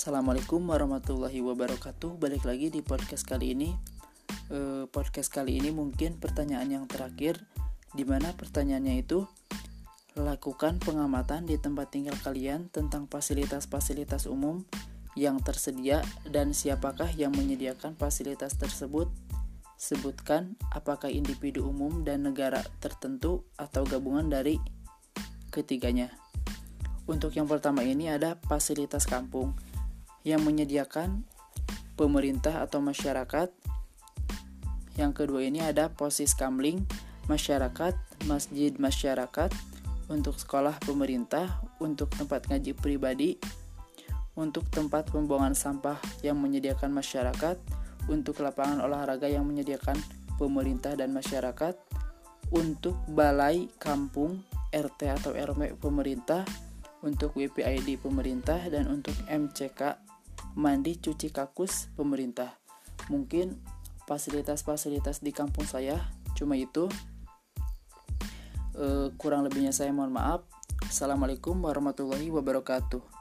Assalamualaikum warahmatullahi wabarakatuh. Balik lagi di podcast kali ini. E, podcast kali ini mungkin pertanyaan yang terakhir, di mana pertanyaannya itu lakukan pengamatan di tempat tinggal kalian tentang fasilitas-fasilitas umum yang tersedia dan siapakah yang menyediakan fasilitas tersebut. Sebutkan apakah individu umum dan negara tertentu atau gabungan dari ketiganya. Untuk yang pertama ini ada fasilitas kampung yang menyediakan pemerintah atau masyarakat. Yang kedua ini ada posis kamling masyarakat, masjid masyarakat, untuk sekolah pemerintah, untuk tempat ngaji pribadi, untuk tempat pembuangan sampah yang menyediakan masyarakat, untuk lapangan olahraga yang menyediakan pemerintah dan masyarakat, untuk balai kampung RT atau RW pemerintah, untuk WPID pemerintah dan untuk MCK mandi cuci kakus pemerintah. Mungkin fasilitas-fasilitas di kampung saya cuma itu. E, kurang lebihnya saya mohon maaf. Assalamualaikum warahmatullahi wabarakatuh.